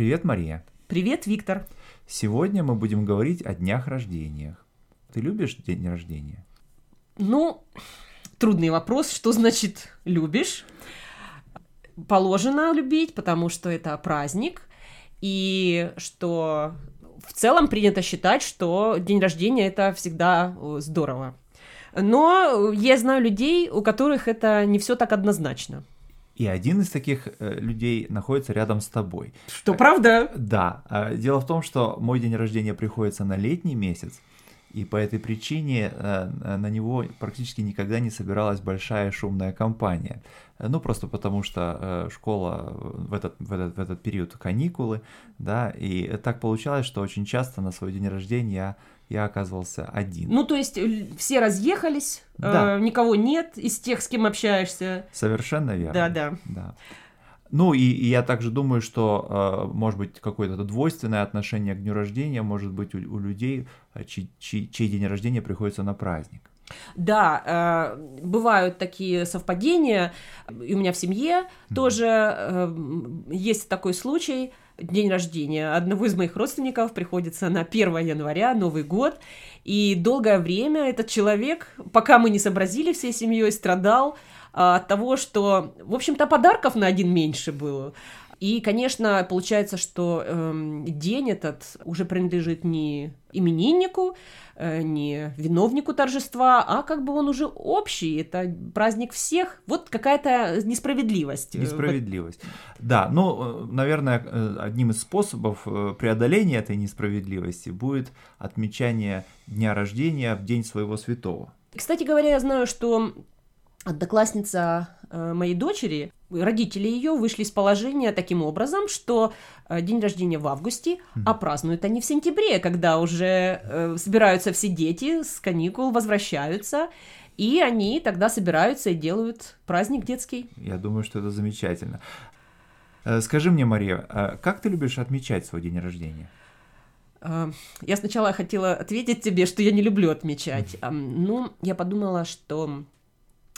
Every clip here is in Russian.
Привет, Мария. Привет, Виктор. Сегодня мы будем говорить о днях рождениях. Ты любишь день рождения? Ну, трудный вопрос, что значит любишь? Положено любить, потому что это праздник, и что в целом принято считать, что день рождения это всегда здорово. Но я знаю людей, у которых это не все так однозначно. И один из таких э, людей находится рядом с тобой. Что правда? Да. А, дело в том, что мой день рождения приходится на летний месяц, и по этой причине э, на него практически никогда не собиралась большая шумная компания. Ну, просто потому что э, школа в этот, в, этот, в этот период каникулы, да, и так получалось, что очень часто на свой день рождения я, я оказывался один. Ну, то есть все разъехались, да. э, никого нет из тех, с кем общаешься. Совершенно верно. Да, да. да. Ну и, и я также думаю, что э, может быть какое-то двойственное отношение к дню рождения может быть у, у людей, э, чей, чей, чей день рождения приходится на праздник. Да, э, бывают такие совпадения. И у меня в семье mm-hmm. тоже э, есть такой случай. День рождения одного из моих родственников приходится на 1 января, Новый год. И долгое время этот человек, пока мы не сообразили всей семьей, страдал а, от того, что, в общем-то, подарков на один меньше было. И, конечно, получается, что э, день этот уже принадлежит не имениннику, э, не виновнику торжества, а как бы он уже общий, это праздник всех. Вот какая-то несправедливость. Несправедливость. Да, ну, э, наверное, э, одним из способов э, преодоления этой несправедливости будет отмечание дня рождения в день своего святого. Кстати говоря, я знаю, что одноклассница э, моей дочери, родители ее вышли из положения таким образом, что э, день рождения в августе, mm-hmm. а празднуют они в сентябре, когда уже э, собираются все дети с каникул, возвращаются, и они тогда собираются и делают праздник детский. Я думаю, что это замечательно. Скажи мне, Мария, как ты любишь отмечать свой день рождения? Я сначала хотела ответить тебе, что я не люблю отмечать. Ну, я подумала, что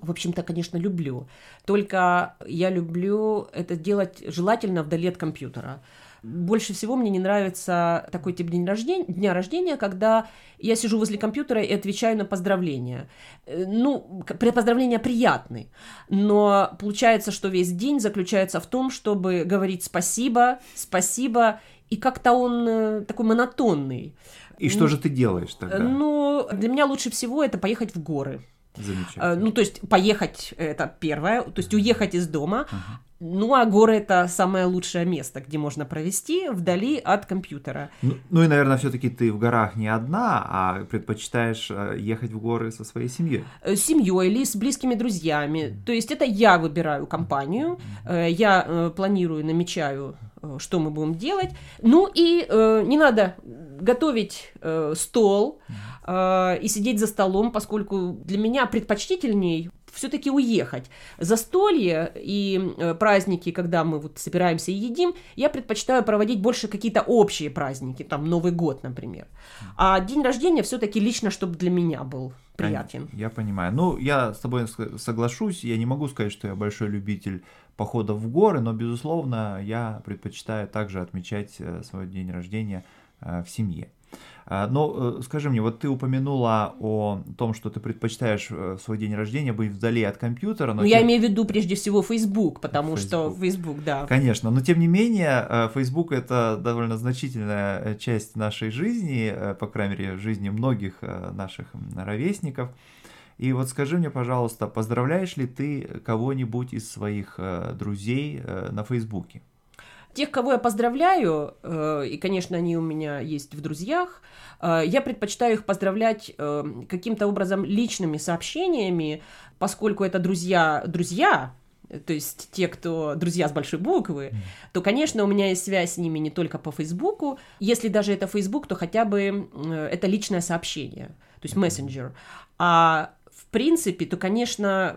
в общем-то, конечно, люблю. Только я люблю это делать желательно вдали от компьютера. Больше всего мне не нравится такой тип день рождения, дня рождения, когда я сижу возле компьютера и отвечаю на поздравления. Э, ну, поздравления приятны, но получается, что весь день заключается в том, чтобы говорить спасибо, спасибо, и как-то он э, такой монотонный. И что же ты делаешь тогда? Ну, для меня лучше всего это поехать в горы. Замечательно. Ну, то есть поехать это первое, то есть уехать из дома. Ага. Ну, а горы это самое лучшее место, где можно провести вдали от компьютера. Ну, ну и, наверное, все-таки ты в горах не одна, а предпочитаешь э, ехать в горы со своей семьей. С семьей или с близкими друзьями. То есть это я выбираю компанию, я э, планирую, намечаю, что мы будем делать. Ну и не надо готовить стол. Э, и сидеть за столом, поскольку для меня предпочтительней все-таки уехать. Застолье и э, праздники, когда мы вот собираемся и едим, я предпочитаю проводить больше какие-то общие праздники, там Новый год, например. А день рождения все-таки лично, чтобы для меня был приятен. Я понимаю. Ну, я с тобой соглашусь. Я не могу сказать, что я большой любитель походов в горы, но, безусловно, я предпочитаю также отмечать э, свой день рождения э, в семье. А, но э, скажи мне, вот ты упомянула о том, что ты предпочитаешь э, свой день рождения быть вдали от компьютера. Но ну, тем... я имею в виду прежде всего Facebook, потому Facebook. что Facebook, да. Конечно, но тем не менее, э, Facebook это довольно значительная часть нашей жизни, по крайней мере, жизни многих наших ровесников. И вот скажи мне, пожалуйста, поздравляешь ли ты кого-нибудь из своих друзей на Фейсбуке? Тех, кого я поздравляю, э, и, конечно, они у меня есть в друзьях, э, я предпочитаю их поздравлять э, каким-то образом личными сообщениями, поскольку это друзья, друзья, то есть те, кто друзья с большой буквы, mm. то, конечно, у меня есть связь с ними не только по Фейсбуку. Если даже это Фейсбук, то хотя бы это личное сообщение, то есть мессенджер. А в принципе, то, конечно,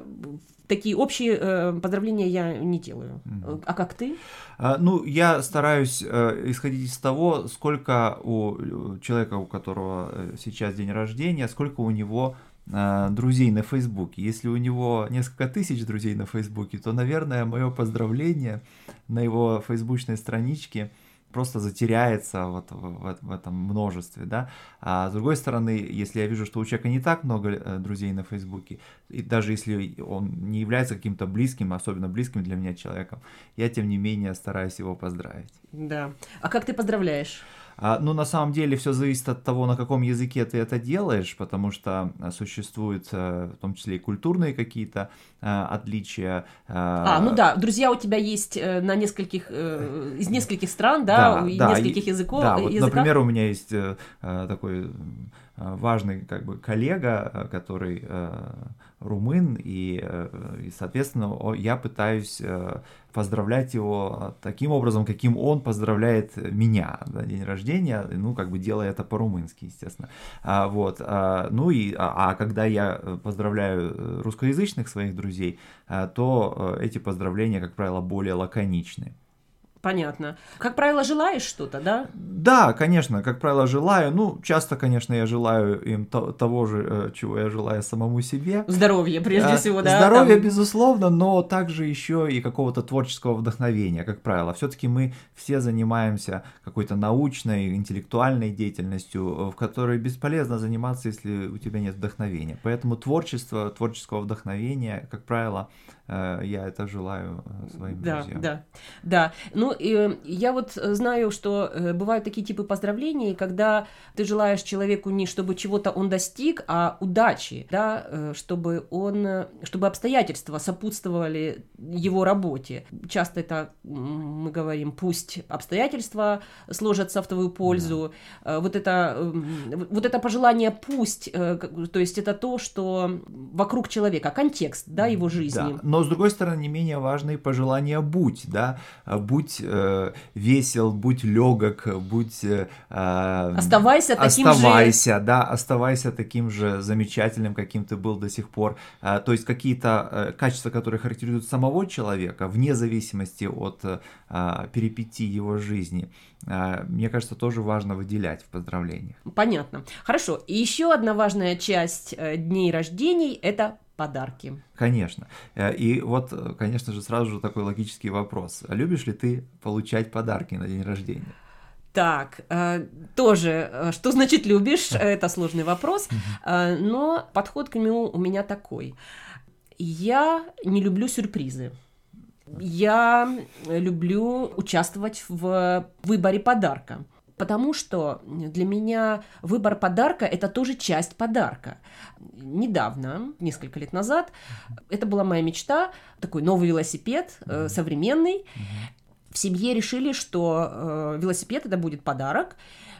такие общие э, поздравления я не делаю. Mm-hmm. А как ты? А, ну, я стараюсь э, исходить из того, сколько у человека, у которого э, сейчас день рождения, сколько у него э, друзей на Фейсбуке. Если у него несколько тысяч друзей на Фейсбуке, то, наверное, мое поздравление на его фейсбучной страничке просто затеряется вот в, в этом множестве, да. А с другой стороны, если я вижу, что у человека не так много э, друзей на Фейсбуке, и даже если он не является каким-то близким, особенно близким для меня человеком, я тем не менее стараюсь его поздравить. Да. А как ты поздравляешь? А, ну, на самом деле, все зависит от того, на каком языке ты это делаешь, потому что а, существуют а, в том числе и культурные какие-то отличия. А, ну да, друзья у тебя есть э, на нескольких, э, из нескольких стран, да, да и да, нескольких языков. Да, вот, например, у меня есть э, такой важный как бы коллега, который румын, и, и соответственно, я пытаюсь поздравлять его таким образом, каким он поздравляет меня на день рождения, ну, как бы делая это по-румынски, естественно. А, вот, а, ну и, а, а когда я поздравляю русскоязычных своих друзей, а, то э, эти поздравления, как правило, более лаконичны. Понятно. Как правило, желаешь что-то, да? Да, конечно, как правило, желаю. Ну, часто, конечно, я желаю им то, того же, э, чего я желаю самому себе. Здоровье, прежде а, всего, да. Здоровье, там... безусловно, но также еще и какого-то творческого вдохновения, как правило. Все-таки мы все занимаемся какой-то научной, интеллектуальной деятельностью, в которой бесполезно заниматься, если у тебя нет вдохновения. Поэтому творчество, творческого вдохновения, как правило, Э, я это желаю э, своим да, друзьям. Да, да. Ну, и я вот знаю, что э, бывают такие типы поздравлений, когда ты желаешь человеку не чтобы чего-то он достиг, а удачи, да, чтобы он, чтобы обстоятельства сопутствовали его работе. Часто это мы говорим, пусть обстоятельства сложатся в твою пользу. Да. Вот это, вот это пожелание пусть, то есть это то, что вокруг человека, контекст, да, его жизни. Да. Но, с другой стороны, не менее важные пожелания «будь», да, будь э, весел, будь легок, будь... Э, оставайся таким оставайся, же... да, оставайся таким же замечательным, каким ты был до сих пор. Э, то есть какие-то э, качества, которые характеризуют самого человека, вне зависимости от э, перипетий его жизни, э, мне кажется, тоже важно выделять в поздравлениях. Понятно. Хорошо. И еще одна важная часть э, дней рождений – это подарки. Конечно. Э, и вот, э, конечно же, сразу же такой логический вопрос. Любишь ли ты получать подарки на день рождения? Так, э, тоже, что значит любишь? Это сложный вопрос, но подход к нему у меня такой. Я не люблю сюрпризы. Я люблю участвовать в выборе подарка потому что для меня выбор подарка – это тоже часть подарка. Недавно, несколько лет назад, это была моя мечта, такой новый велосипед, э, современный. В семье решили, что э, велосипед это будет подарок,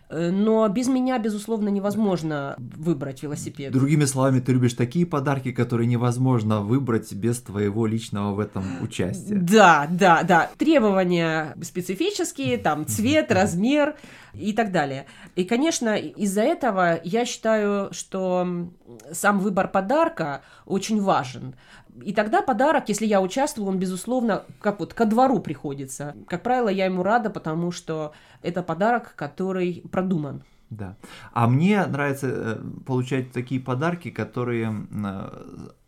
но без меня, безусловно, невозможно выбрать велосипед. Другими словами, ты любишь такие подарки, которые невозможно выбрать без твоего личного в этом участия. Да, да, да. Требования специфические, там цвет, размер и так далее. И, конечно, из-за этого я считаю, что сам выбор подарка очень важен. И тогда подарок, если я участвую, он, безусловно, как вот ко двору приходится. Как правило, я ему рада, потому что это подарок, который продуман. Да. А мне нравится э, получать такие подарки, которые э,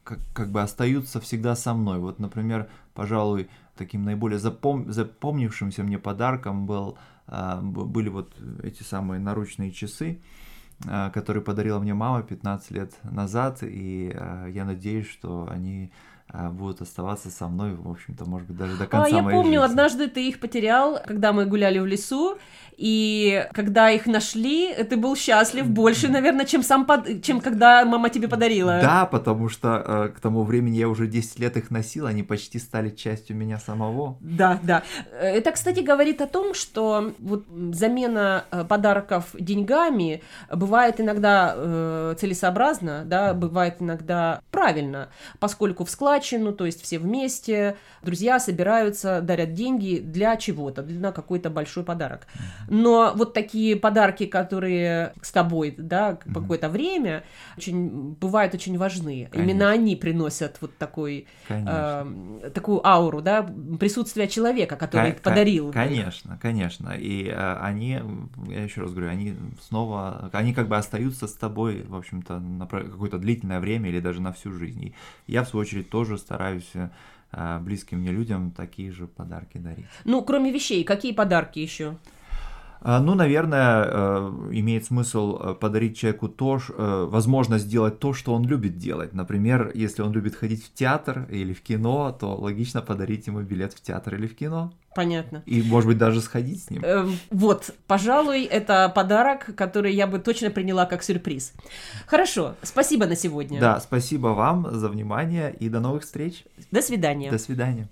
как, как бы остаются всегда со мной. Вот, например, пожалуй, таким наиболее запом... запомнившимся мне подарком был, э, были вот эти самые наручные часы, которые подарила мне мама 15 лет назад, и я надеюсь, что они а, будут оставаться со мной, в общем-то, может быть, даже до конца а, я моей помню, жизни. однажды ты их потерял, когда мы гуляли в лесу, и когда их нашли, ты был счастлив больше, наверное, чем сам под... чем когда мама тебе подарила. Да, потому что э, к тому времени я уже 10 лет их носил, они почти стали частью меня самого. Да, да. Это, кстати, говорит о том, что вот замена э, подарков деньгами бывает иногда э, целесообразно, да, бывает иногда правильно, поскольку в складе складчину, то есть все вместе, друзья собираются, дарят деньги для чего-то, для какой-то большой подарок. Но вот такие подарки, которые с тобой, да, какое-то время, очень, бывают очень важны. Конечно. Именно они приносят вот такой, э, такую ауру, да, присутствие человека, который К- подарил. Конечно, конечно. И э, они, я еще раз говорю, они снова, они как бы остаются с тобой, в общем-то, на какое-то длительное время или даже на всю жизнь. И я, в свою очередь, тоже тоже стараюсь э, близким мне людям такие же подарки дарить. Ну, кроме вещей, какие подарки еще? А, ну, наверное, э, имеет смысл э, подарить человеку то, э, возможность сделать то, что он любит делать. Например, если он любит ходить в театр или в кино, то логично подарить ему билет в театр или в кино. Понятно. И, может быть, даже сходить с ним. Эм, вот, пожалуй, это подарок, который я бы точно приняла как сюрприз. Хорошо, спасибо на сегодня. Да, спасибо вам за внимание и до новых встреч. До свидания. До свидания.